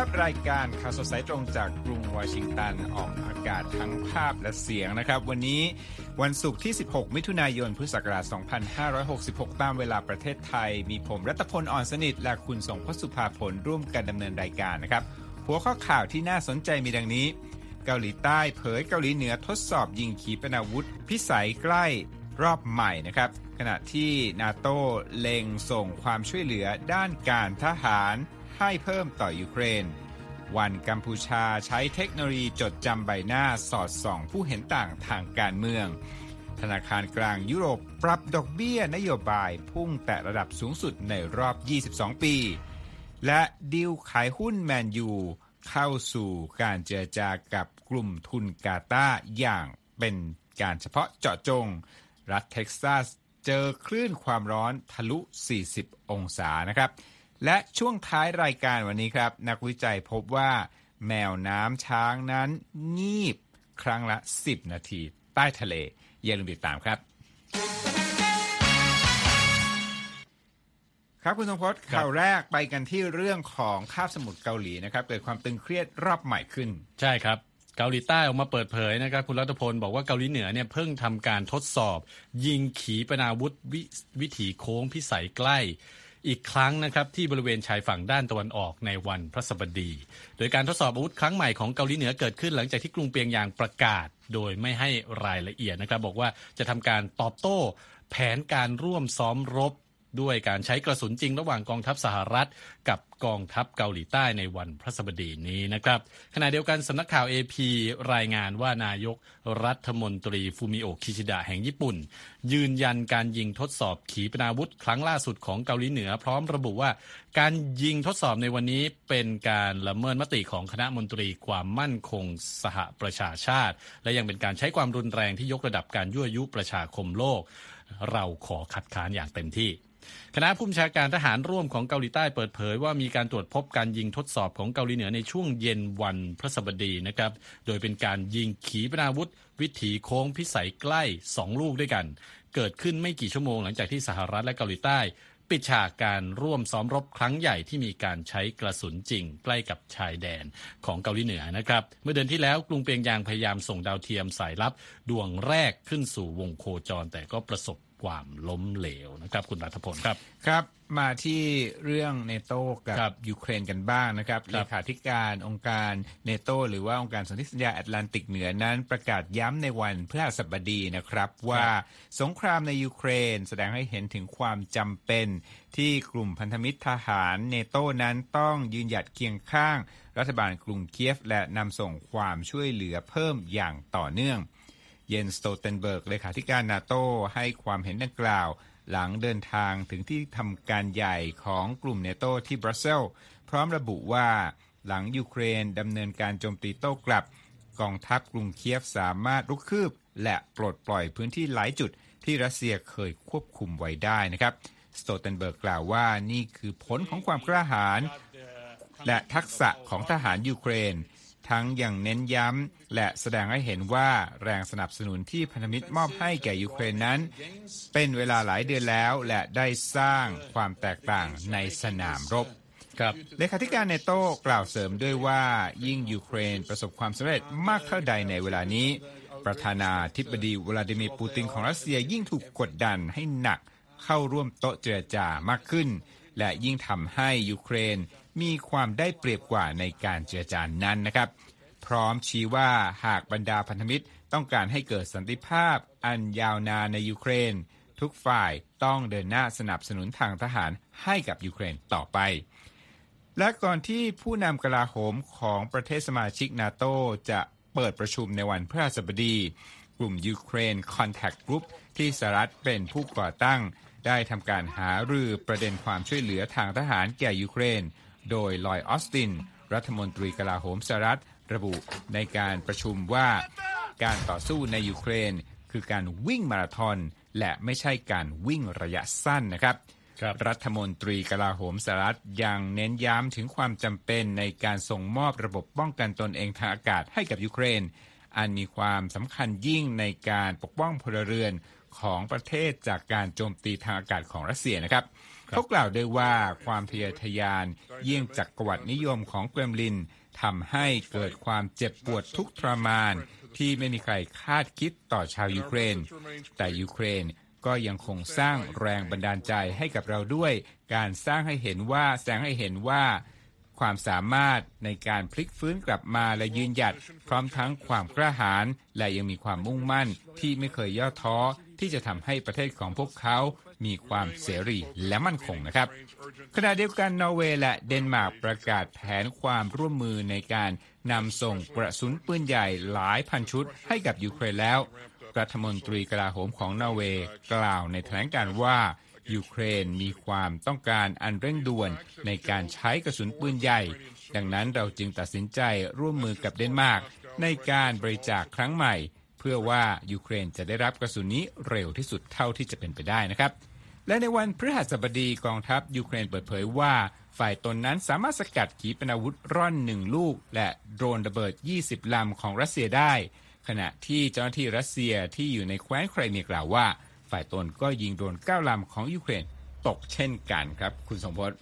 ครับรายการข่าวสดสายตรงจากกรุงวอชิงตันออกอากาศทั้งภาพและเสียงนะครับ วันนี้วันศุกร์ที่ 16 มิถุนายน พุทธศักราช 2566 ตามเวลาประเทศไทย มีผมรัตพลอ่อนสนิท และคุณสงพสุภาผลร่วมกันดำเนินรายการนะครับ หัวข้อข่าวที่น่าสนใจมีดังนี้ เกาหลีใต้เผยเกาหลีเหนือทดสอบยิงขีปนาวุธ พิสัยใกล้รอบใหม่นะครับ ขณะที่นาโตเล็งส่งความช่วยเหลือด้านการทหาร ให้เพิ่มต่อยูเครน วันกัมพูชาใช้เทคโนโลยีจดจำใบหน้าสอดส่องผู้เห็นต่างทางการเมือง ธนาคารกลางยุโรปปรับดอกเบี้ยนโยบายพุ่งแต่ระดับสูงสุดในรอบ 22 ปี และดิวขายหุ้นแมนยูเข้าสู่การเจรจากับกลุ่มทุนกาตาอย่างเป็นการเฉพาะเจาะจง รัฐเท็กซัสเจอคลื่นความร้อนทะลุ 40 องศานะครับ และช่วงท้ายรายการวันนี้ครับ นักวิจัยพบว่าแมวน้ำช้างนั้นงีบครั้งละ 10 นาที ใต้ทะเล อย่าลืมติดตามครับ ครับคุณทงพจน์ข่าวแรกไปกันที่เรื่องของคาบสมุทรเกาหลีนะครับ เกิดความตึงเครียดรอบใหม่ขึ้น ใช่ครับเกาหลีใต้ออกมาเปิดเผยนะครับคุณรัตพลบอกว่าเกาหลีเหนือเนี่ยเพิ่งทำการทดสอบ ยิงขีปนาวุธววิถีโค้งพิสัยใกล้ อีกครั้งนะครับที่บริเวณชายฝั่งด้านตะวันออกในวันพระสบดี โดยการทดสอบอาวุธครั้งใหม่ของเกาหลีเหนือเกิดขึ้นหลังจากที่กรุงเปียงยางประกาศ โดยไม่ให้รายละเอียดนะครับ บอกว่าจะทำการตอบโต้แผนการร่วมซ้อมรบ ด้วยการใช้กระสุนจริงระหว่างกองทัพสหรัฐ กับกองทัพเกาหลีใต้ในวันพระสบดีนี้นะครับ ขณะเดียวกันสำนักข่าว AP รายงานว่านายกรัฐมนตรีฟูมิโอคิชิดะแห่งญี่ปุ่น ยืนยันการยิงทดสอบขีปนาวุธ ครั้งล่าสุดของเกาหลีเหนือ พร้อมระบุว่าการยิงทดสอบในวันนี้เป็นการละเมิดมติของคณะมนตรีความมั่นคงสหประชาชาติ และยังเป็นการใช้ความรุนแรงที่ยกระดับการยั่วยุประชาคมโลก เราขอคัดค้านอย่างเต็มที่ คณะผู้บัญชาการทหารร่วมของเกาหลีใต้เปิดเผยว่ามีการตรวจพบการยิงทดสอบของเกาหลีเหนือในช่วงเย็นวันพระสบดีนะครับ โดยเป็นการยิงขีปนาวุธ วิถีโค้งพิสัยใกล้ 2 ลูกด้วยกัน เกิดขึ้นไม่กี่ชั่วโมงหลังจากที่สหรัฐและเกาหลีใต้ ปิดฉากการร่วมซ้อมรบครั้งใหญ่ที่มีการใช้กระสุนจริง ใกล้กับชายแดนของเกาหลีเหนือนะครับ เมื่อเดือนที่แล้วกรุงเปียงยางพยายามส่งดาวเทียมสายลับ ดวงแรกขึ้นสู่วงโคจรแต่ก็ประสบ ความล้มเหลวนะครับ คุณรัฐพลครับครับ มาที่เรื่องเนโตกับยูเครนกันบ้างนะครับเลขาธิการองค์การเนโตหรือว่าองค์การสนธิสัญญาแอตแลนติกเหนือนั้นประกาศย้ำในวันพฤหัสบดีนะครับ ว่าสงครามในยูเครนแสดงให้เห็นถึงความจำเป็น ที่กลุ่มพันธมิตรทหารเนโตนั้นต้องยืนหยัดเคียงข้าง รัฐบาลกรุงเคียฟ และนำส่งความช่วยเหลือเพิ่มอย่างต่อเนื่อง เยนสโตเทนเบิร์กเลขาธิการนาโตให้ความเห็นดังกล่าว หลังเดินทางถึงที่ทำการใหญ่ของกลุ่มเนโตที่บรัสเซลพร้อมระบุว่าหลังยูเครนดำเนินการโจมตีโต้กลับ กองทัพกรุงเคียฟสามารถลุกคืบ และปลดปล่อยพื้นที่หลายจุดที่รัสเซียเคยควบคุมไว้ได้นะครับสโตเทนเบิร์กกล่าวว่านี่คือผลของความกล้าหาญและทักษะของทหารยูเครน ทั้งยังเน้นย้ำ และแสดงให้เห็นว่าแรงสนับสนุนที่พันธมิตรมอบให้แก่ยูเครนนั้น เป็นเวลาหลายเดือนแล้วและได้สร้างความแตกต่างในสนามรบครับเลขาธิการเนโตกล่าวเสริมด้วยว่ายิ่งยูเครนประสบความสำเร็จมากเท่าใดในเวลานี้ ประธานาธิบดีวลาดิมีร์ปูตินของรัสเซียยิ่งถูกกดดันให้หนักเข้าร่วมโต๊ะเจรจามากขึ้น และยิ่งทำให้ยูเครนมีความได้เปรียบกว่าในการเจรจานั้นนะครับพ ร้อมชี้ว่าหากบรรดาพันธมิตรต้องการให้เกิดสันติภาพอันยาวนานในยูเครน ทุกฝ่ายต้องเดินหน้าสนับสนุนทางทหารให้กับยูเครนต่อไป และก่อนที่ผู้นำกลาโหมของประเทศสมาชิกนาโตจะเปิดประชุมในวันพฤหัสบดี กลุ่ม Ukraine Contact Group ที่สหรัฐเป็นผู้ก่อตั้ง ได้ทำการหารือประเด็นความช่วยเหลือทางทหารแก่ยูเครน โดยลอยออสติน รัฐมนตรีกลาโหมสหรัฐ ระบุในการประชุมว่า การต่อสู้ในยูเครน คือการวิ่งมาราธอนและไม่ใช่การวิ่งระยะสั้นนะครับรบรัฐมนตรีกลาโหมสหรัฐยังเน้นย้ำถึงความจำเป็นในการส่งมอบระบบป้องกันตนเองทางอากาศให้กับยูเครน อันมีความสำคัญยิ่งในการปกป้องพลเรือนของประเทศจากการโจมตีทางอากาศของรัสเซียนะครับเขากล่าวด้วยว่าความทะเยอทะยานเยี่ยงจักรวรรดินิยมของเกรมลิน ทำให้เกิดความเจ็บปวดทุกทรมาน ที่ไม่มีใครคาดคิดต่อชาวยูเครน แต่ยูเครนก็ยังคงสร้างแรงบันดาลใจให้กับเราด้วย การสร้างให้เห็นว่าแสงให้เห็นว่า ความสามารถในการพลิกฟื้นกลับมาและยืนหยัด พร้อมทั้งความกล้าหาญและยังมีความมุ่งมั่นที่ไม่เคยย่อท้อที่จะทำให้ประเทศของพวกเขา มีความเสรีและมั่นคงนะครับ ขณะเดียวกันนอร์เวย์และเดนมาร์กประกาศแผนความร่วมมือในการนำส่งกระสุนปืนใหญ่หลายพันชุดให้กับยูเครนแล้ว รัฐมนตรีกลาโหมของนอร์เวย์กล่าวในแถลงการว่ายูเครนมีความต้องการอันเร่งด่วนในการใช้กระสุนปืนใหญ่ ดังนั้นเราจึงตัดสินใจร่วมมือกับเดนมาร์กในการบริจาคครั้งใหม่ เพื่อว่ายูเครนจะได้รับกระสุนนี้เร็วที่สุดเท่าที่จะเป็นไปได้นะครับ และในวันพฤหัสบดีกองทัพยูเครนเปิดเผยว่า ฝ่ายตนนั้นสามารถสกัดขีปนาวุธร่อนหนึ่งลูก และโดรนระเบิด 20 ลำของรัสเซียได้ ขณะที่เจ้าหน้าที่รัสเซียที่อยู่ในแคว้นไครเมียกล่าวว่า ฝ่ายตนก็ยิงโดรน9ลำของยูเครนตกเช่นกันครับ คุณทรงพจน์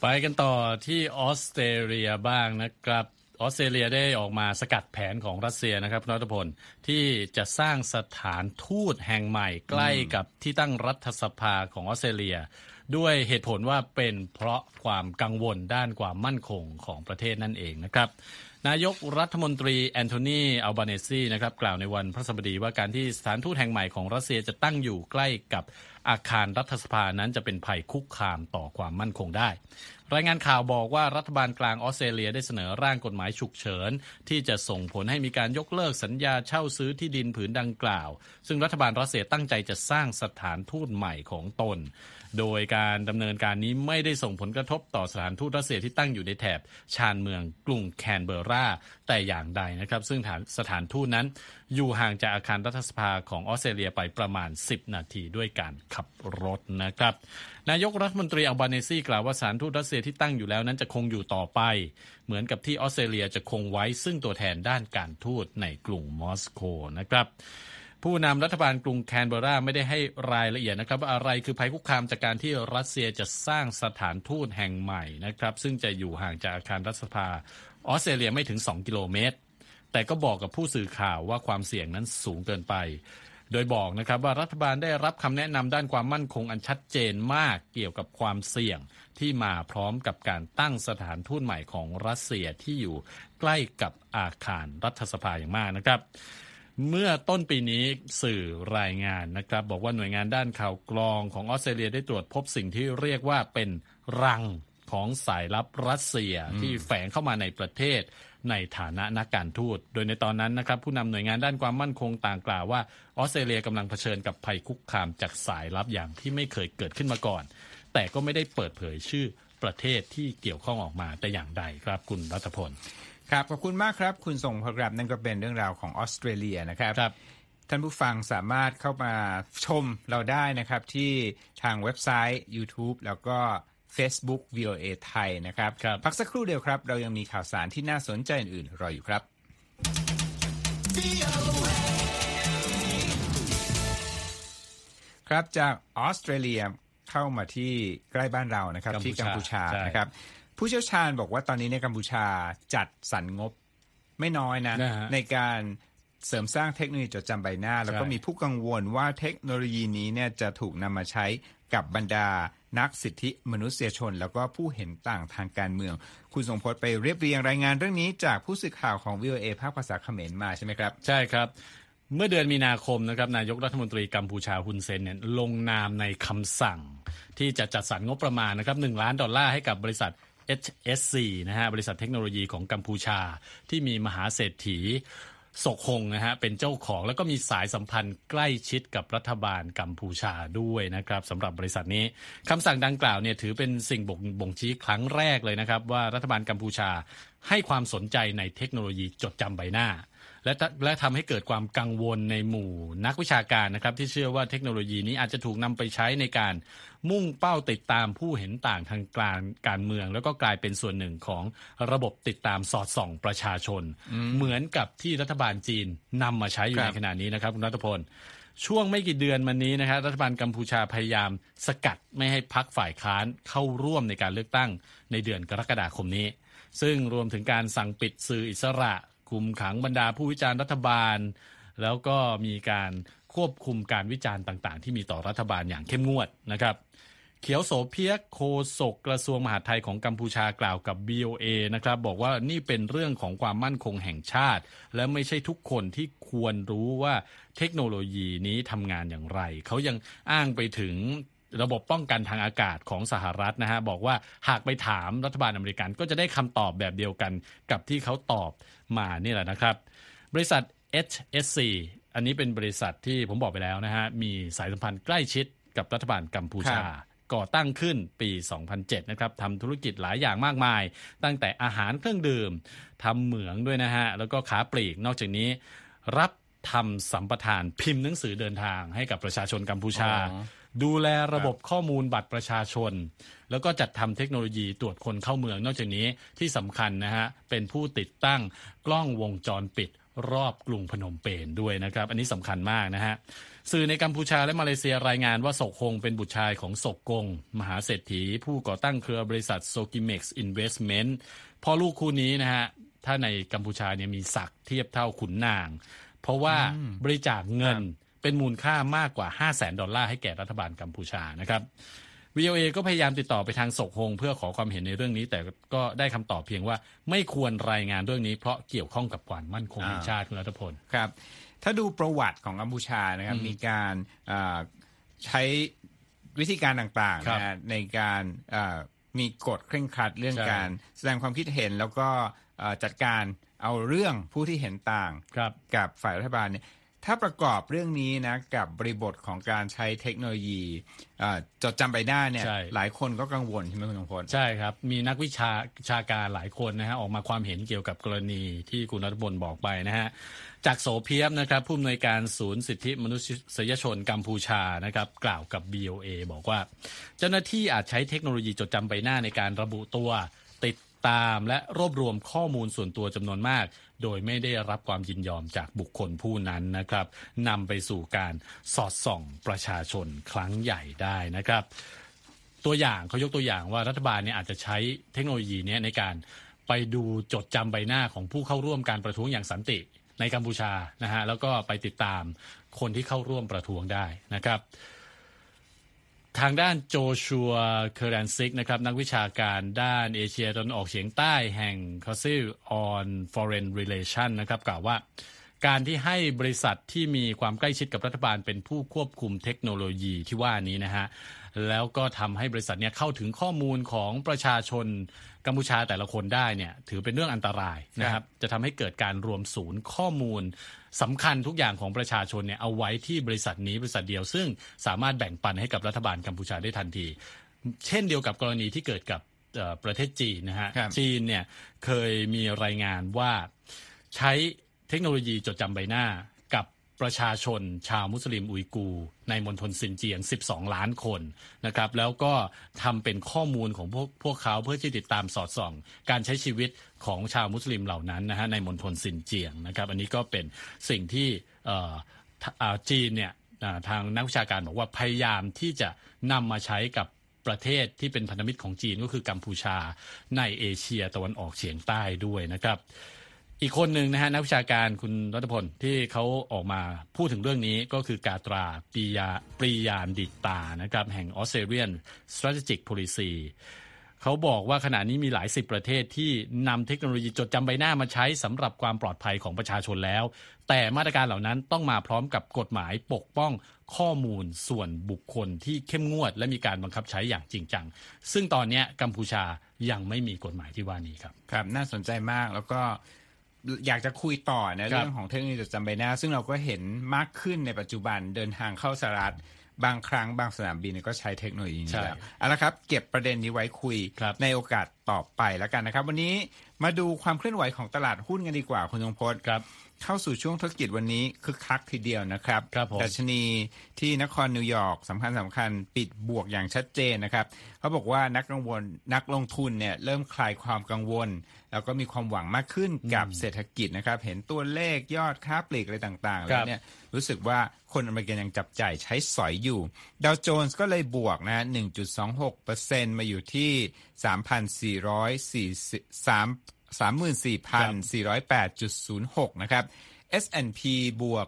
ไปกันต่อที่ออสเตรเลียบ้างนะครับ ออสเตรเลียได้ออกมาสกัดแผนของรัสเซียนะครับรัฐพลที่จะสร้างสถานทูตแห่งใหม่ใกล้กับที่ตั้งรัฐสภาของออสเตรเลีย ด้วยเหตุผลว่าเป็นเพราะความกังวลด้านความมั่นคงของประเทศนั่นเองนะครับนายกรัฐมนตรีแอนโทนีอัลบาเนซีนะครับกล่าวในวันพฤหัสบดีว่าการที่สถานทูตแห่งใหม่ของรัสเซียจะตั้งอยู่ใกล้กับอาคารรัฐสภานั้นจะเป็นภัยคุกคามต่อความมั่นคงได้ รายงานข่าวบอกว่ารัฐบาลกลางออสเตรเลียได้เสนอร่างกฎหมายฉุกเฉิน ที่จะส่งผลให้มีการยกเลิกสัญญาเช่าซื้อที่ดินผืนดังกล่าว ซึ่งรัฐบาลรัสเซียตั้งใจจะสร้างสถานทูตใหม่ของตน โดยการดำเนินการนี้ไม่ได้ส่งผลกระทบต่อสถานทูตรัสเซียที่ตั้งอยู่ในแถบชานเมืองกรุงแคนเบอร์ราแต่อย่างใดนะครับ ซึ่งสถานทูตนั้น อยู่ห่างจากอาคารรัฐสภาของออสเตรเลียไปประมาณ 10 นาทีด้วยการขับรถนะครับ นายกรัฐมนตรีอัลบาเนซีกล่าวว่าสถานทูตรัสเซียที่ตั้งอยู่แล้วนั้นจะคงอยู่ต่อไป เหมือนกับที่ออสเตรเลียจะคงไว้ซึ่งตัวแทนด้านการทูตในกรุงมอสโกนะครับ ผู้นำรัฐบาลกรุงแคนเบอราไม่ได้ให้รายละเอียดนะครับว่าอะไรคือภัยคุกคามจากการที่รัสเซียจะสร้างสถานทูตแห่งใหม่นะครับซึ่งจะอยู่ห่างจากอาคารรัฐสภาออสเตรเลียไม่ถึง 2 กิโลเมตร แต่ก็บอกกับผู้สื่อข่าวว่าความเสี่ยงนั้นสูงเกินไป โดยบอกนะครับว่ารัฐบาลได้รับคำแนะนำด้านความมั่นคงอันชัดเจนมากเกี่ยวกับความเสี่ยงที่มาพร้อมกับการตั้งสถานทูตใหม่ของรัสเซียที่อยู่ใกล้กับอาคารรัฐสภาอย่างมากนะครับ เมื่อต้นปีนี้สื่อรายงานนะครับ บอกว่าหน่วยงานด้านข่าวกรองของออสเตรเลียได้ตรวจพบสิ่งที่เรียกว่าเป็นรังของสายลับรัสเซียที่แฝงเข้ามาในประเทศในฐานะนักการทูต โดยในตอนนั้นนะครับ ผู้นำหน่วยงานด้านความมั่นคงต่างกล่าวว่าออสเตรเลียกำลังเผชิญกับภัยคุกคามจากสายลับอย่างที่ไม่เคยเกิดขึ้นมาก่อน แต่ก็ไม่ได้เปิดเผยชื่อประเทศที่เกี่ยวข้องออกมาแต่อย่างใดครับคุณรัฐพล ครับขอบคุณมากครับ คุณส่งพครับนั่นก็เป็นเรื่องราวของออสเตรเลียนะครับครับท่านผู้ฟังสามารถเข้ามาชมเราได้นะครับ ที่ทางเว็บไซต์ YouTube แล้วก็ Facebook VOA ไทยนะครับครับพักสักครู่เดียวครับ เรายังมีข่าวสารที่น่าสนใจอื่นๆรออยู่ครับ ครับจากออสเตรเลียเข้ามาที่ใกล้บ้านเรานะครับกัมพูชาที่กัมพูชาใช่นะครับ ผู้เชี่ยวชาญบอกว่าตอนนี้ในกัมพูชาจัดสรรงบไม่น้อยนะนะฮะในการเสริมสร้างเทคโนโลยีจดจำใบหน้า แล้วก็ใช่มีผู้กังวลว่าเทคโนโลยีนี้เนี่ยจะถูกนำมาใช้กับบรรดานักสิทธิมนุษยชน แล้วก็ผู้เห็นต่างทางการเมือง คุณสงพจน์ไปเรียบเรียงรายงานเรื่องนี้จากผู้สื่อข่าวของ VOA ภาคภาษาเขมรมาใช่ไหมครับ ใช่ครับเมื่อเดือนมีนาคมนะครับนายกรัฐมนตรีกัมพูชาฮุนเซนเนี่ยลงนามในคำสั่ง ที่จะจัดสรรงบประมาณนะครับ1ล้านดอลลาร์ให้กับบริษัท HSC นะฮะบริษัทเทคโนโลยีของกัมพูชาที่มีมหาเศรษฐีศกคงนะฮะเป็นเจ้าของแล้วก็มีสายสัมพันธ์ใกล้ชิดกับรัฐบาลกัมพูชาด้วยนะครับสำหรับบริษัทนี้คำสั่งดังกล่าวเนี่ยถือเป็นสิ่งบ่งบ่งชี้ครั้งแรกเลยนะครับ ว่ารัฐบาลกัมพูชาให้ความสนใจในเทคโนโลยีจดจำใบหน้า และทะและทำให้เกิดความกังวลในหมู่นักวิชาการนะครับที่เชื่อว่าเทคโนโลยีนี้อาจจะถูกนำไปใช้ในการมุ่งเป้าติดตามผู้เห็นต่างทางการการเมือง แล้วก็กลายเป็นส่วนหนึ่งของระบบติดตามสอดส่องประชาชน เหมือนกับที่รัฐบาลจีนนำมาใช้อยู่ครัในบขณะนี้นะครับคุณรัฐพลช่วงไม่กี่เดือนมานี้นะครับรัฐบาลกัมพูชาพยายามสกัดไม่ให้พักฝ่ายค้านเข้าร่วมในการเลือกตั้งในเดือนกรกฎาคมนี้ ซึ่งรวมถึงการสั่งปิดสื่ออิสระ คุมขังบรรดาผู้วิจารณ์รัฐบาล แล้วก็มีการควบคุมการวิจารณ์ต่าง ๆ ที่มีต่อรัฐบาลอย่างเข้มงวดนะครับ เขียวโสเพียกโคศกกระทรวงมหาดไทยของกัมพูชากล่าวกับ BOA นะครับบอกว่านี่เป็นเรื่องของความมั่นคงแห่งชาติ และไม่ใช่ทุกคนที่ควรรู้ว่าเทคโนโลยีนี้ทำงานอย่างไร เขายังอ้างไปถึงระบบป้องกันทางอากาศของสหรัฐนะฮะบอกว่าหากไปถามรัฐบาลอเมริกันก็จะได้คำตอบแบบเดียวกันกับที่เขาตอบ มานี่แหละนะครับ บริษัท HSC อันนี้เป็นบริษัทที่ผมบอกไปแล้วนะฮะ มีสายสัมพันธ์ใกล้ชิดกับรัฐบาลกัมพูชา ก่อตั้งขึ้นปี 2007 นะครับทำธุรกิจหลายอย่างมากมาย ตั้งแต่อาหารเครื่องดื่มทำเหมืองด้วยนะฮะ แล้วก็ขาปลีก นอกจากนี้รับทำสัมปทานพิมพ์หนังสือเดินทางให้กับประชาชนกัมพูชา ดูแลระบบข้อมูลบัตรประชาชน แล้วก็จัดทำเทคโนโลยีตรวจคนเข้าเมือง นอกจากนี้ที่สำคัญนะฮะเป็นผู้ติดตั้งกล้องวงจรปิดรอบกรุงพนมเปญด้วยนะครับ อันนี้สำคัญมากนะฮะสื่อในกัมพูชาและมาเลเซียรายงานว่าศกฮงเป็นบุตรชายของศกกง มหาเศรษฐี ผู้ก่อตั้งเครือบริษัท Sokimex Investment พ่อลูกคู่นี้นะฮะถ้าในกัมพูชาเนี่ยมีศักดิ์เทียบเท่าขุนนาง เพราะว่าบริจาคเงิน เป็นมูลค่ามากกว่า 5 0 0แสนดอลลาร์ให้แก่รัฐบาลกัมพูชานะครับ VOA ก็พยายามติดต่อไปทางศกฮงเพื่อขอความเห็นในเรื่องนี้ แต่ก็ได้คำตอบเพียงว่าไม่ควรรายงานเรื่องนี้เพราะเกี่ยวข้องกับความมั่นคงแห่งชาติคุณรัฐพลครับ ถ้าดูประวัติของกัมพูชานะครับมีการใช้วิธีการต่างๆนะในการมีกฎเคร่งครัดเรื่องการแสดงความคิดเห็นแล้วก็จัดการเอาเรื่องผู้ที่เห็นต่างกับฝ่ายรัฐบาลเนี่ย ถ้าประกอบเรื่องนี้นะกับบริบทของการใช้เทคโนโลยีจดจำใบหน้าเนี่ยหลายคนก็กังวลใช่ไหมคุณงพลใช่ครับ มีนักวิชาชาการหลายคนนะฮะออกมาความเห็นเกี่ยวกับกรณีที่คุณรัฐบลบอกไปนะฮะจากโสเพียบนะครับผู้อำนวยการศูนย์สิทธิมนุษยชนกัมพูชานะครับกล่าวกับ BOA บอกว่า เจ้าหน้าที่อาจใช้เทคโนโลยีจดจำใบหน้าในการระบุตัว ตามและรวบรวมข้อมูลส่วนตัวจำนวนมาก โดยไม่ได้รับความยินยอมจากบุคคลผู้นั้นนะครับนำไปสู่การสอดส่องประชาชนครั้งใหญ่ได้นะครับ ตัวอย่างเขายกตัวอย่างว่ารัฐบาลเนี่ยอาจจะใช้เทคโนโลยีนี้ในการไปดูจดจำใบหน้าของผู้เข้าร่วมการประท้วงอย่างสันติในกัมพูชานะฮะแล้วก็ไปติดตามคนที่เข้าร่วมประท้วงได้นะครับ ทางด้านโจชัวเคอร์แรนซิกนะครับนักวิชาการด้านเอเชียตะวันออกเฉียงใต้แห่ง Council on Foreign Relations นะครับกล่าวว่า การที่ให้บริษัทที่มีความใกล้ชิดกับรัฐบาลเป็นผู้ควบคุมเทคโนโลยีที่ว่านี้นะฮะ แล้วก็ทำให้บริษัทเนี้ยเข้าถึงข้อมูลของประชาชนกัมพูชาแต่ละคนได้เนี่ยถือเป็นเรื่องอันตรายนะครับจะทำให้เกิดการรวมศูนย์ข้อมูลสำคัญทุกอย่างของประชาชนเนี่ยเอาไว้ที่บริษัทนี้บริษัทเดียว ซึ่งสามารถแบ่งปันให้กับรัฐบาลกัมพูชาได้ทันที เช่นเดียวกับกรณีที่เกิดกับประเทศจีนนะฮะจีนเนี่ยเคยมีรายงานว่าใช้เทคโนโลยีจดจำใบหน้า ประชาชนชาวมุสลิมอุยกู ในมณฑลซินเจียง 12 ล้านคนนะครับ แล้วก็ทำเป็นข้อมูลของพวกพวกเขาเพื่อที่ติดตามสอดส่อง การใช้ชีวิตของชาวมุสลิมเหล่านั้นนะฮะในมณฑลซินเจียงนะครับ อันนี้ก็เป็นสิ่งที่จีนเนี่ยทางนักวิชาการบอกว่าพยายามที่จะนำมาใช้กับประเทศที่เป็นพันธมิตรของจีนก็คือกัมพูชาในเอเชียตะวันออกเฉียงใต้ด้วยนะครับ อีกคนหนึ่งนะฮะนักวิชาการคุณรัตพลที่เขาออกมาพูดถึงเรื่องนี้ก็คือกาตราปียาปรียานดิตานะครับแห่ง Australian Strategic Policy เขาบอกว่าขณะนี้มีหลายสิบประเทศที่นำเทคโนโลยีจดจำใบหน้ามาใช้สำหรับความปลอดภัยของประชาชนแล้ว แต่มาตรการเหล่านั้นต้องมาพร้อมกับกฎหมายปกป้องข้อมูลส่วนบุคคลที่เข้มงวด และมีการบังคับใช้อย่างจริงจัง ซึ่งตอนนี้กัมพูชายังไม่มีกฎหมายที่ว่านี้ครับ ครับ น่าสนใจมากแล้วก็ อยากจะคุยต่อนะเรื่องของเทคโนโลยีจดจำใบหน้า ซึ่งเราก็เห็นมากขึ้นในปัจจุบันเดินทางเข้าสหรัฐบางครั้งบางสนามบินก็ใช้เทคโนโลยีนี้แล้วเอาละครับ เก็บประเด็นนี้ไว้คุยในโอกาสต่อไปแล้วกันนะครับ วันนี้มาดูความเคลื่อนไหวของตลาดหุ้นกันดีกว่าคุณยงพจน์ครับ เข้าสู่ช่วงธุรกิจวันนี้คึกคักทีเดียวนะครับครับผมดัชนีที่นครนิวยอร์กสำคัญสำคัญปิดบวกอย่างชัดเจนนะครับเขาบอกว่านักกังวลนักลงทุนเนี่ยเริ่มคลายความกังวล แล้วก็มีความหวังมากขึ้นกับเศรษฐกิจนะครับ เห็นตัวเลขยอดค้าปลีกอะไรต่างๆ แล้วเนี่ยรู้สึรู้สึกว่าคนอเมริกันยังจับจ่ายใช้สอยอยู่ ดาวโจนส์ก็เลยบวกนะ 1.26%มาอยู่ที่ 3,408.06 นะครับ S&P บวก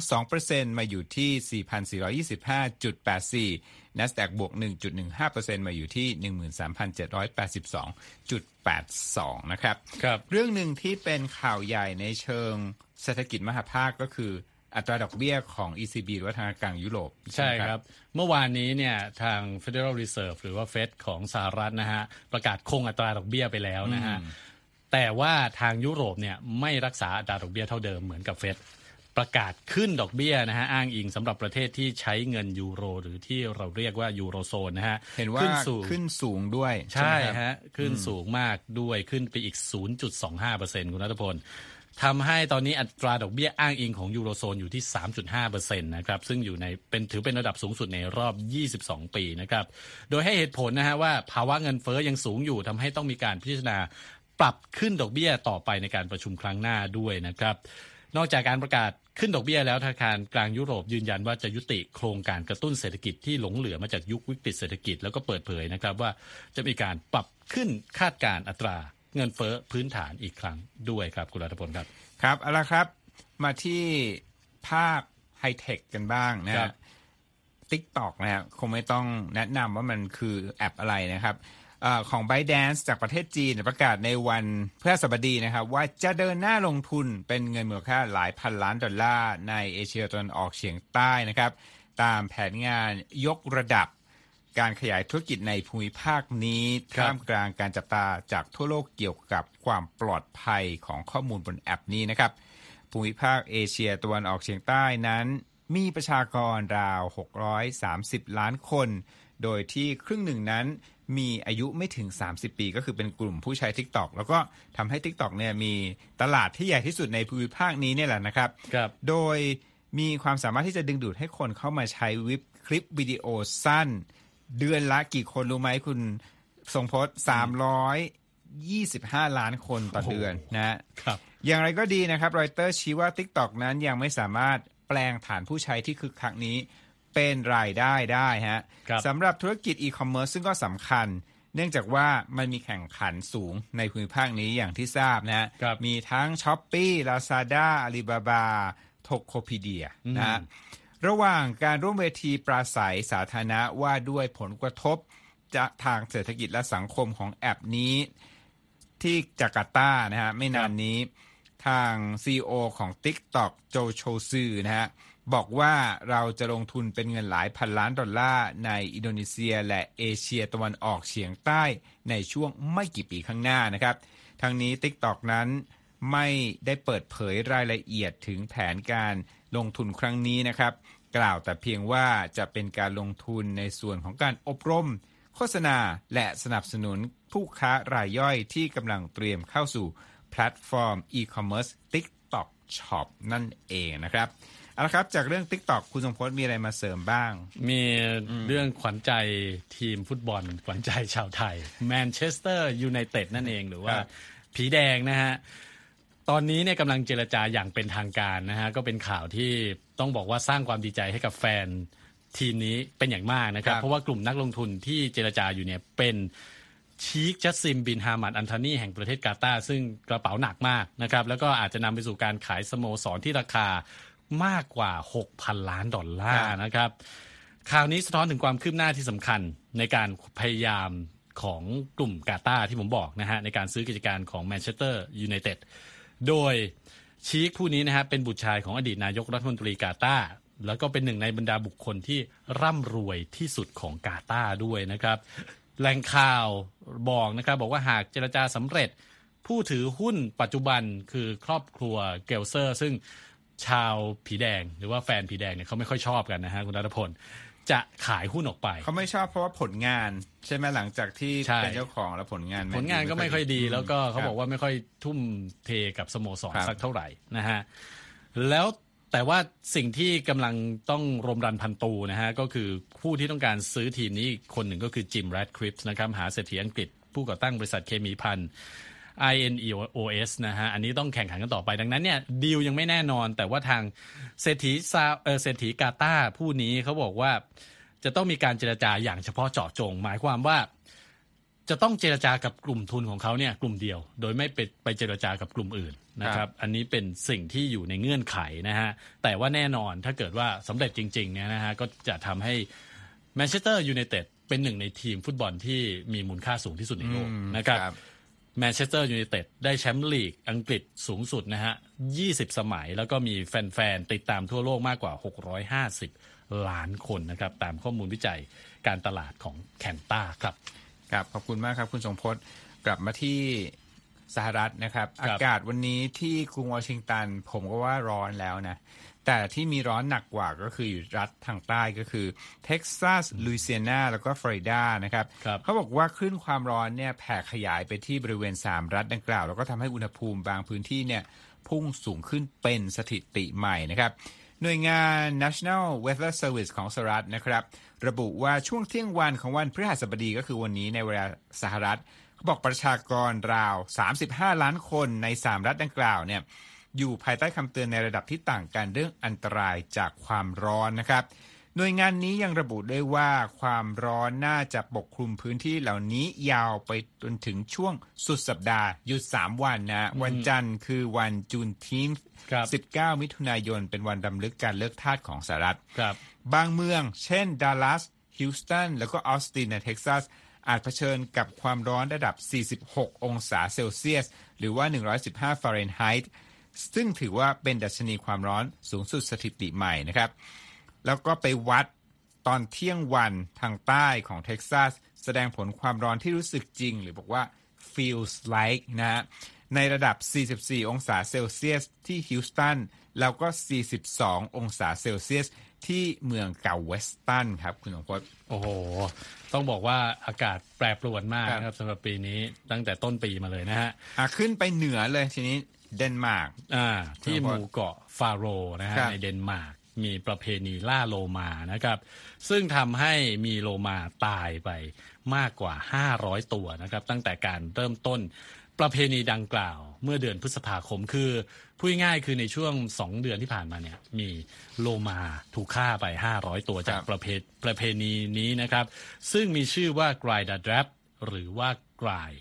1.22%มาอยู่ที่ 4,425.84 NASDAQ บวก 1.15%มาอยู่ที่ 13,782.82 นะครับครับ เรื่องหนึ่งที่เป็นข่าวใหญ่ในเชิงเศรษฐกิจมหาภาคก็คืออัตราดอกเบี้ยของ ECB หรือว่าธนาคารกลางยุโรป ใช่ครับ เมื่อวานนี้เนี่ยทาง Federal Reserve หรือว่า Fed ของสหรัฐนะฮะ ประกาศคงอัตราดอกเบี้ยไปแล้วนะฮะ แต่ว่าทางยุโรปเนี่ยไม่รักษาอัตราดอกเบี้ยเท่าเดิมเหมือนกับเฟดประกาศขึ้นดอกเบี้ยนะฮะอ้างอิงสำหรับประเทศที่ใช้เงินยูโร หรือที่เราเรียกว่ายูโรโซนนะฮะเห็นว่าขึ้นสูงขึ้นสูงด้วย ใช่ไหมครับฮะขึ้นสูงมากด้วยขึ้นไปอีก 0.25%คุณรัตพลทำให้ตอนนี้อัตราดอกเบี้ยอ้างอิงของยูโรโซนอยู่ที่ 3.5%นะครับซึ่งอยู่ในเป็นถือเป็นระดับสูงสุดในรอบ 22 ปีนะครับโดยให้เหตุผลนะฮะว่าภาวะเงินเฟ้อยังสูงอยู่ทำให้ต้องมีการพิจารณา ปรับขึ้นดอกเบี้ยต่อไปในการประชุมครั้งหน้าด้วยนะครับ นอกจากการประกาศขึ้นดอกเบี้ยแล้วธนาคารกลางยุโรปยืนยันว่าจะยุติโครงการกระตุ้นเศรษฐกิจที่หลงเหลือมาจากยุควิกฤตเศรษฐกิจแล้วก็เปิดเผยนะครับว่าจะมีการปรับขึ้นคาดการอัตราเงินเฟ้อพื้นฐานอีกครั้งด้วยครับคุณรัฐพลครับครับเอาละครับ มาที่ภาพไฮ tech กันบ้างนะฮะ TikTok นะครับคงไม่ต้องแนะนำว่ามันคือแอปอะไรนะครับ ของ b y d a n c e จากประเทศจีนประกาศในวันพฤหัสบดีนะครับ ว่าจะเดินหน้าลงทุนเป็นเงินมูลค่าหลายพันล้านดอลลาร์ในเอเชียตะวันออกเฉียงใต้นะครับ ตามแผนงานยกระดับการขยายธุรกิจในภูมิภาคนี้ครับท่ามกลางการจับตาจากทั่วโลกเกี่ยวกับความปลอดภัยของข้อมูลบนแอปนี้นะครับ ภูมิภาคเอเชียตะวันออกเฉียงใต้นั้น มีประชากรราว 630 ล้านคน โดยที่ครึ่งหนึ่งนั้นมีอายุไม่ถึง 30 ปี ก็คือเป็นกลุ่มผู้ใช้ TikTok แล้วก็ทำให้ TikTok เนี่ยมีตลาดที่ใหญ่ที่สุดในภูมิภาคนี้เนี่ยแหละนะครับ ครับ โดยมีความสามารถที่จะดึงดูดให้คนเข้ามาใช้วิบคลิปวิดีโอสั้น เดือนละกี่คนรู้ไหมคุณทรงพจน์325 ล้านคนต่อเดือนนะครับ อย่างไรก็ดีนะครับรอยเตอร์ชี้ว่า TikTok นั้นยังไม่สามารถแปลงฐานผู้ใช้ที่คึกคักนี้ เป็นรายได้ได้ฮะครับสำหรับธุรกิจอีคอมเมิร์ซซึ่งก็สำคัญ เนื่องจากว่ามันมีแข่งขันสูงในภูมิภาคนี้อย่างที่ทราบนะฮะครับมีทั้ง Shopee Lazada Alibaba Tokopedia นะฮะระหว่างการร่วมเวทีปราศัยสาธารณะว่าด้วยผลกระทบจะทางเศรษฐกิจและสังคมของแอปนี้ ที่จาการ์ตานะฮะ ไม่นานนี้ทาง CEO ของ TikTok โจโชซือนะฮะ บอกว่าเราจะลงทุนเป็นเงินหลายพันล้านดอลลาร์ในอินโดนีเซีย และเอเชียตะวันออกเฉียงใต้ในช่วงไม่กี่ปีข้างหน้านะครับทางนี้ TikTok นั้นไม่ได้เปิดเผยรายละเอียดถึงแผนการลงทุนครั้งนี้นะครับ กล่าวแต่เพียงว่าจะเป็นการลงทุนในส่วนของการอบรม โฆษณาและสนับสนุนผู้ค้ารายย่อยที่กำลังเตรียมเข้าสู่แพลตฟอร์มอีคอมเมิร์ซ TikTok Shop นั่นเองนะครับ เอาละครับ จากเรื่อง TikTok คุณทรงพจน์มีอะไรมาเสริมบ้าง มีเรื่องขวัญใจทีมฟุตบอล ขวัญใจชาวไทยแมนเชสเตอร์ยูไนเต็ดนั่นเองหรือว่าครับผีแดงนะฮะ ตอนนี้เนี่ยกำลังเจรจาอย่างเป็นทางการนะฮะ ก็เป็นข่าวที่ต้องบอกว่าสร้างความดีใจให้กับแฟนทีมนี้เป็นอย่างมากนะครับครับเพราะว่ากลุ่มนักลงทุนที่เจรจาอยู่เนี่ยเป็นชีคจัสซิมบินฮามัดอัลธานีแห่งประเทศกาตาร์ซึ่งกระเป๋าหนักมากนะครับ แล้วก็อาจจะนำไปสู่การขายสโมสรที่ราคา มากกว่า 6,000 ล้านดอลลาร์นะครับข่าวนี้สะท้อนถึงความคืบหน้าที่สำคัญในการพยายามของกลุ่มกาตาร์ที่ผมบอกนะฮะในการซื้อกิจการของแมนเชสเตอร์ยูไนเต็ดโดยชีคผู้นี้นะฮะเป็นบุตรชายของอดีตนายกรัฐมนตรีกาตาร์แล้วก็เป็นหนึ่งในบรรดาบุคคลที่ร่ำรวยที่สุดของกาตาร์ด้วยนะครับแหล่งข่าวบอกนะครับบอกว่าหากเจรจาสำเร็จ ผู้ถือหุ้นปัจจุบันคือครอบครัวเกลเซอร์ ซึ่ง ชาวผีแดงหรือว่าแฟนผีแดงเนี่ยเขาไม่ค่อยชอบกันนะฮะคุณรัตพลจะขายหุ้นออกไป เขาไม่ชอบเพราะว่าผลงาน ใช่ไหมหลังจากที่ใช่เป็นเจ้าของแล้วผลงาน ผลงานก็ไม่ค่อยดีแล้วก็เขาครับบอกว่าไม่ค่อยทุ่มเทกับสโมสรครับสักเท่าไหร่นะฮะแล้วแต่ว่าสิ่งที่กำลังต้องรมรันพันตูนะฮะก็คือผู้ที่ต้องการซื้อทีมนี้อีกคนหนึ่งก็คือจิมแรดคริปส์นะครับหาเศรษฐีอังกฤษผู้ก่อตั้งบริษัทเคมีพัน INEOS นะฮะ อันนี้ต้องแข่งขันกันต่อไป ดังนั้นเนี่ยดีลยังไม่แน่นอน แต่ว่าทางเศรษฐีซาเออเศรษฐีกาตาร์ผู้นี้เขาบอกว่าจะต้องมีการเจรจาอย่างเฉพาะเจาะจง หมายความว่าจะต้องเจรจากับกลุ่มทุนของเขาเนี่ยกลุ่มเดียว โดยไม่ไปไปเจรจากับกลุ่มอื่นนะคครัรับบอันนี้เป็นสิ่งที่อยู่ในเงื่อนไขนะฮะ แต่ว่าแน่นอนถ้าเกิดว่าสำเร็จจริงๆเนี่ยนะฮะก็จะทำให้แมนเชสเตอร์ยูไนเต็ดเป็นหนึ่งในทีมฟุตบอลที่มีมูลค่าสูงที่สุดในโลกอืมนะครับครับ แมนเชสเตอร์ยูไนเต็ดได้แชมป์ลีกอังกฤษสูงสุดนะฮะ 20 สมัยแล้วก็มีแฟน ๆ ติดตามทั่วโลกมากกว่า 650 ล้านคนนะครับ ตามข้อมูลวิจัยการตลาดของ Kantar ครับครับ ขอบคุณมากครับคุณสงพจน์กลับมาที่สหรัฐนะครับครับ อากาศวันนี้ที่กรุงวอชิงตัน ผมก็ว่าร้อนแล้วนะ แต่ที่มีร้อนหนักกว่าก็คืออยู่รัฐทางใต้ก็คือเท็กซัสลุยเซียนาแล้วก็ฟลอริดานะครับครับเขาบอกว่าคลื่นความร้อนเนี่ยแผ่ขยายไปที่บริเวณ 3 รัฐดังกล่าว แล้วก็ทำให้อุณหภูมิบางพื้นที่เนี่ยพุ่งสูงขึ้นเป็นสถิติใหม่นะครับหน่วยงาน National Weather Service ของสหรัฐนะครับ ระบุว่าช่วงเที่ยงวันของวันพฤหัสบดีก็คือวันนี้ในเวลาสหรัฐเขาบอกประชากรราว 35 ล้านคนใน 3 รัฐดังกล่าวเนี่ย อยู่ภายใต้คำเตือนในระดับที่ต่างกันเรื่องอันตรายจากความร้อนนะครับหน่วยงานนี้ยังระบุด้วยว่าความร้อนน่าจะปกคลุมพื้นที่เหล่านี้ยาวไปจนถึงช่วงสุดสัปดาห์หยุด 3 วันนะ วันจันทร์คือวัน Juneteenth ครับ19 มิถุนายน เป็นวันรำลึกการเลิกทาสของสหรัฐครับ บางเมืองเช่นดัลลัสฮิวสตันแล้วก็ออสตินในเท็กซัส อาจเผชิญกับความร้อนระดับ 46 องศาเซลเซียส หรือว่า 115 ฟาเรนไฮต์ ซึ่งถือว่าเป็นดัชนีความร้อนสูงสุดสถิติใหม่นะครับ แล้วก็ไปวัดตอนเที่ยงวันทางใต้ของเท็กซัสแสดงผลความร้อนที่รู้สึกจริง หรือบอกว่า feels like นะฮะในระดับ 44 องศาเซลเซียสที่ฮิวสตัน แล้วก็ 42 องศาเซลเซียสที่เมืองแกลเวสตันครับ คุณสมพศโอ้โห ต้องบอกว่าอากาศแปรปรวนมากครับนะครับสำหรับปีนี้ตั้งแต่ต้นปีมาเลยนะฮะอะขึ้นไปเหนือเลยทีนี้ เดนมาร์กอ่าที่ครับหมู่เกาะฟาโรห์นะฮะครับในเดนมาร์กมีประเพณีล่าโลมานะครับ ซึ่งทำให้มีโลมาตายไปมากกว่า 500 ตัวนะครับ ตั้งแต่การเริ่มต้นประเพณีดังกล่าว เมื่อเดือนพฤษภาคมคือพูดง่ายๆคือในช่วง 2 เดือนที่ผ่านมาเนี่ยมีโลมาถูกฆ่าไป 500 ตัวจากประเพประเพณีนี้นะครับ ซึ่งมีชื่อว่ากรายดาดร p หรือว่ากราย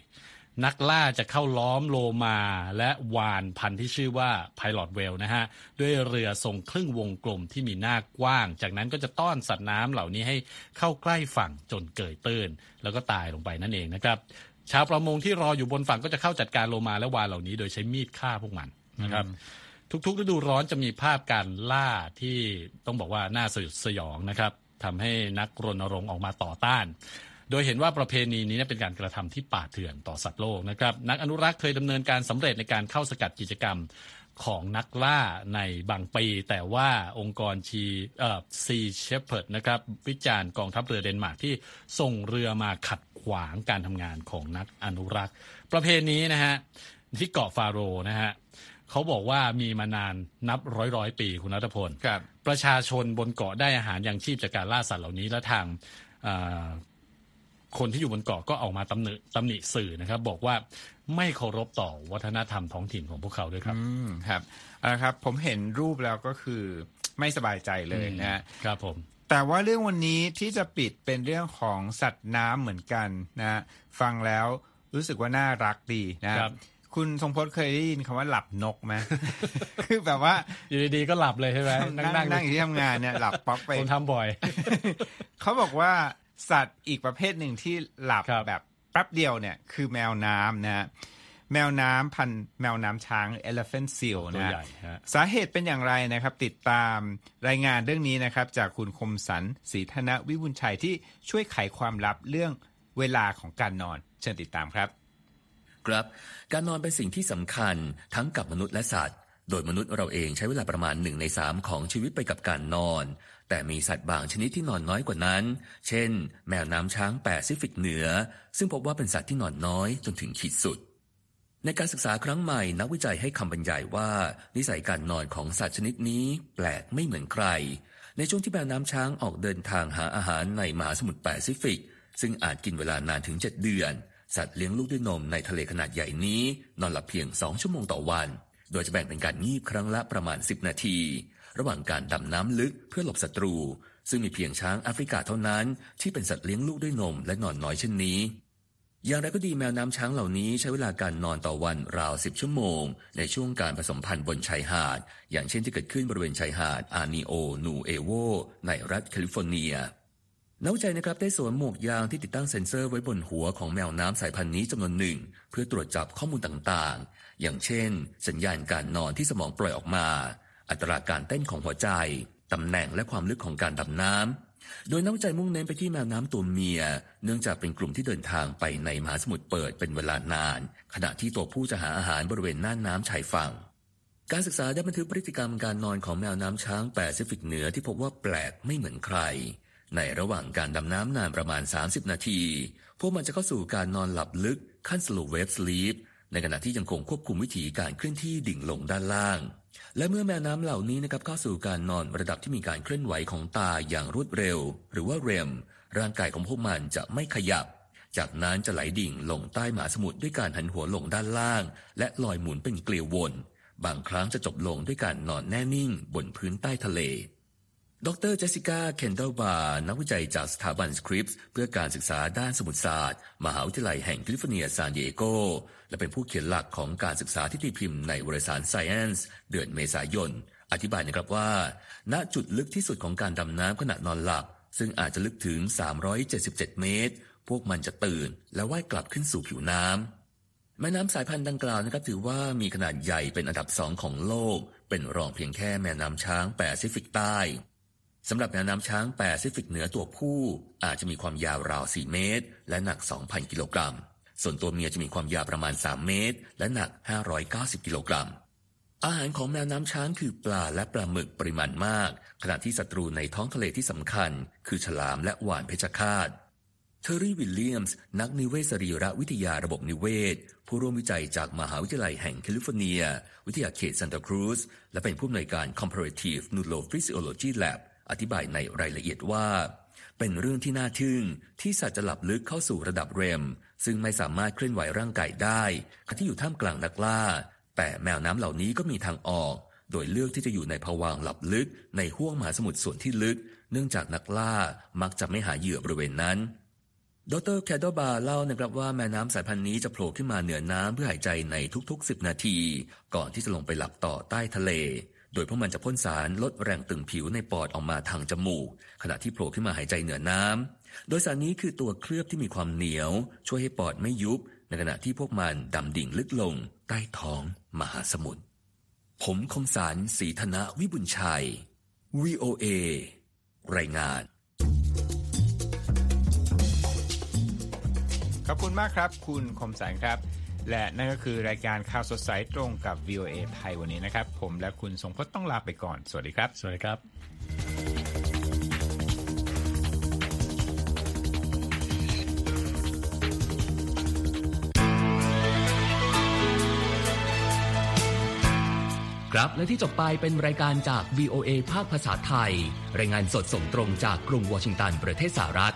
นักล่าจะเข้าล้อมโลมาและวานพันธุ์ที่ชื่อว่าไพลอตเวลนะฮะ ด้วยเรือทรงครึ่งวงกลมที่มีหน้ากว้าง จากนั้นก็จะต้อนสัตว์น้ำเหล่านี้ให้เข้าใกล้ฝั่งจนเกยตื้น แล้วก็ตายลงไปนั่นเองนะครับ ชาวประมงที่รออยู่บนฝั่งก็จะเข้าจัดการโลมาและวานเหล่านี้ โดยใช้มีดฆ่าพวกมันนะครับทุกๆฤดูร้อนจะมีภาพการล่าที่ต้องบอกว่าน่าสยดสยองนะครับทำให้นักรณรงค์ออกมาต่อต้าน โดยเห็นว่าประเพณีนี้เป็นการกระทำที่ป่าเถื่อนต่อสัตว์โลกนะครับนักอนุรักษ์เคยดำเนินการสำเร็จในการเข้าสกัดกิจกรรมของนักล่าในบางปี แต่ว่าองค์กรชีเอ่อซีเชฟเพิร์ดนะครับวิจารณ์กองทัพเรือเดนมาร์กที่ส่งเรือมาขัดขวางการทำงานของนักอนุรักษ์ ประเพณีนะฮะที่เกาะฟาโรห์นะฮะเขาบอกว่ามีมานานนับร้อยร้อยๆปีคุณนัทพลครับประชาชนบนเกาะได้อาหารยังชีพจากการล่าสัตว์เหล่านี้และทางอ่า คนที่อยู่บนเกาะก็ออกมาตำหนิตำหนิสื่อนะครับ บอกว่าไม่เคารพต่อวัฒนธรรมท้องถิ่นของพวกเขาด้วยครับ อืมครับเอาละครับ ผมเห็นรูปแล้วก็คือไม่สบายใจเลยนะฮะครับผม แต่ว่าเรื่องวันนี้ที่จะปิดเป็นเรื่องของสัตว์น้ำเหมือนกันนะฮะฟังแล้วรู้สึกว่าน่ารักดีนะครับ คุณทรงพจน์เคยได้ยินคำว่าหลับนกไหม คือแบบว่าอยู่ดีๆก็หลับเลยใช่ไหมนั่งนั่งอยู่ที่ทำงานเนี่ยหลับป๊อกไป ผมทำบ่อย เขาบอกว่า สัตว์อีกประเภทหนึ่งที่หลับครับแบบแป๊บเดียวเนี่ย คือแมวน้ำนะฮะแมวน้ำพันธุ์แมวน้ำช้าง elephant seal ตัวนะใหญ่ฮะฮะสาเหตุเป็นอย่างไรนะครับ ติดตามรายงานเรื่องนี้นะครับ จากคุณคมสันศรีธนวิบุญชัยที่ช่วยไขความลับเรื่องเวลาของการนอน เชิญติดตามครับ ครับ การนอนเป็นสิ่งที่สำคัญทั้งกับมนุษย์และสัตว์ โดยมนุษย์เราเองใช้เวลาประมาณหนึ่งในสามของชีวิตไปกับการนอน แต่มีสัตว์บางชนิดที่นอนน้อยกว่านั้น เช่น แมวน้ำช้างแปซิฟิกเหนือ ซึ่งพบว่าเป็นสัตว์ที่นอนน้อยจนถึงขีดสุด ในการศึกษาครั้งใหม่นักวิจัยให้คำบรรยายว่า นิสัยการนอนของสัตว์ชนิดนี้แปลกไม่เหมือนใคร ในช่วงที่แมวน้ำช้างออกเดินทางหาอาหารในมหาสมุทรแปซิฟิก ซึ่งอาจกินเวลานานถึง 7 เดือน สัตว์เลี้ยงลูกด้วยนมในทะเลขนาดใหญ่นี้ นอนหลับเพียง 2 ชั่วโมงต่อวัน โดยจะแบ่งเป็นการงีบครั้งละประมาณ 10 นาที ระหว่างการดำน้ำลึกเพื่อหลบศัตรู ซึ่งมีเพียงช้างแอฟริกาเท่านั้นที่เป็นสัตว์เลี้ยงลูกด้วยนมและนอนน้อยเช่นนี้ อย่างไรก็ดีแมวน้ำช้างเหล่านี้ใช้เวลาการนอนต่อวันราว10ชั่วโมง ในช่วงการผสมพันธุ์บนชายหาด อย่างเช่นที่เกิดขึ้นบริเวณชายหาดอานิโอนูเอโวในรัฐแคลิฟอร์เนียนักวิจัยนะครับได้สวมหมวกยางที่ติดตั้งเซ็นเซอร์ไว้บนหัวของแมวน้ำสายพันธุ์นี้จำนวนหนึ่ง เพื่อตรวจจับข้อมูลต่างๆ อย่างเช่น สัญญาณการนอนที่สมองปล่อยออกมา อัตราการเต้นของหัวใจ ตำแหน่งและความลึกของการดำน้ำ โดยนักวิจัยมุ่งเน้นไปที่แมวน้ำตัวเมีย เนื่องจากเป็นกลุ่มที่เดินทางไปในมหาสมุทรเปิดเป็นเวลานาน ขณะที่ตัวผู้จะหาอาหารบริเวณน่านน้ำชายฝั่งการศึกษาได้บันทึกพฤติกรรมการนอนของแมวน้ำช้างแปซิฟิกเหนือที่พบว่าแปลกไม่เหมือนใคร ในระหว่างการดำน้ำนานประมาณ 30 นาที พวกมันจะเข้าสู่การนอนหลับลึกขั้น slow wave sleep ในขณะที่ยังคงควบคุมวิธีการเคลื่อนที่ดิ่งลงด้านล่าง และเมื่อแมวน้ำเหล่านี้นะครับเข้าสู่การนอนระดับที่มีการเคลื่อนไหวของตาอย่างรวดเร็ว หรือว่าเรม ร่างกายของพวกมันจะไม่ขยับ จากนั้นจะไหลดิ่งลงใต้มหาสมุทรด้วยการหันหัวลงด้านล่าง และลอยหมุนเป็นเกลียววน บางครั้งจะจบลงด้วยการนอนแน่นิ่ง บนพื้นใต้ทะเล ดรเจสสิก้า เคนเดลบาร์นักวิจัยจากสถาบันสคริปส์เพื่อการศึกษาด้านสมุทรศาสตร์ มหาวิทยาลัยแห่งแคลิฟอร์เนียซานดิเอโก และเป็นผู้เขียนหลักของการศึกษาที่ตีพิมพ์ในวารสาร Science เดือนเมษายน อธิบายนะครับว่า ณจุดลึกที่สุดของการดำน้ำขณะนอนหลับ ซึ่งอาจจะลึกถึง 377 เมตร พวกมันจะตื่น และว่ายกลับขึ้นสู่ผิวน้ำแมวน้ำสายพันธุ์ดังกล่าวนะครับถือว่ามีขนาดใหญ่เป็นอันดับสองของโลก เป็นรองเพียงแค่แมวน้ำช้างแปซิฟิกใต้ สำหรับแมวน้ำช้างแปซิฟิกเหนือตัวผู้ อาจจะมีความยาวราว 4 เมตร และหนัก 2,000 กิโลกรัม ส่วนตัวเมียจะมีความยาวประมาณ 3 เมตร และหนัก 590 กิโลกรัม อาหารของแมวน้ำช้างคือปลาและปลาหมึกปริมาณมาก ขณะที่ศัตรูในท้องทะเลที่สำคัญ คือฉลามและวาฬเพชฌฆาตเทอร์รี่วิลเลียมส์ นักนิเวศสรีรวิทยาระบบนิเวศ ผู้ร่วมวิจัยจากมหาวิทยาลัยแห่งแคลิฟอร์เนีย วิทยาเขตซานตาครูซและเป็นผู้อำนวยการ Comparative Neurophysiology Lab อธิบายในรายละเอียดว่า เป็นเรื่องที่น่าทึ่งที่สัตว์จะหลับลึกเข้าสู่ระดับ REM ซึ่งไม่สามารถเคลื่อนไหวร่างกายได้ขณะที่อยู่ท่ามกลางนักล่า แต่แมวน้ำเหล่านี้ก็มีทางออก โดยเลือกที่จะอยู่ในภวังหลับลึก ในห้วงมหาสมุทรส่วนที่ลึก เนื่องจากนักล่ามักจะไม่หาเหยื่อบริเวณนั้นดรแคดบาเล่านะครับว่าแม่น้ำสายพันธุ์นี้จะโผล่ขึ้นมาเหนือน้ำเพื่อหายใจในทุกๆ 10 นาที ก่อนที่จะลงไปหลับต่อใต้ทะเล โดยพวกมันจะพ่นสารลดแรงตึงผิวในปอดออกมาทางจมูก ขณะที่โผล่ขึ้นมาหายใจเหนือน้ำโดยสารนี้คือตัวเคลือบที่มีความเหนียว ช่วยให้ปอดไม่ยุบ ในขณะที่พวกมันดำดิ่งลึกลง ใต้ท้องมหาสมุทรผมคมสารสีธนะวิบุญชัย VOA รายงานขอบคุณมากครับ คุณคมสันครับ และนั่นก็คือรายการข่าวสดใสตรงกับ VOA ไทยวันนี้นะครับ ผมและคุณทรงพจน์ต้องลาไปก่อน สวัสดีครับ สวัสดีครับครับและที่จบไปเป็นรายการจาก VOA ภาคภาษาไทย รายงานสดส่งตรงจากกรุงวอชิงตันประเทศสหรัฐ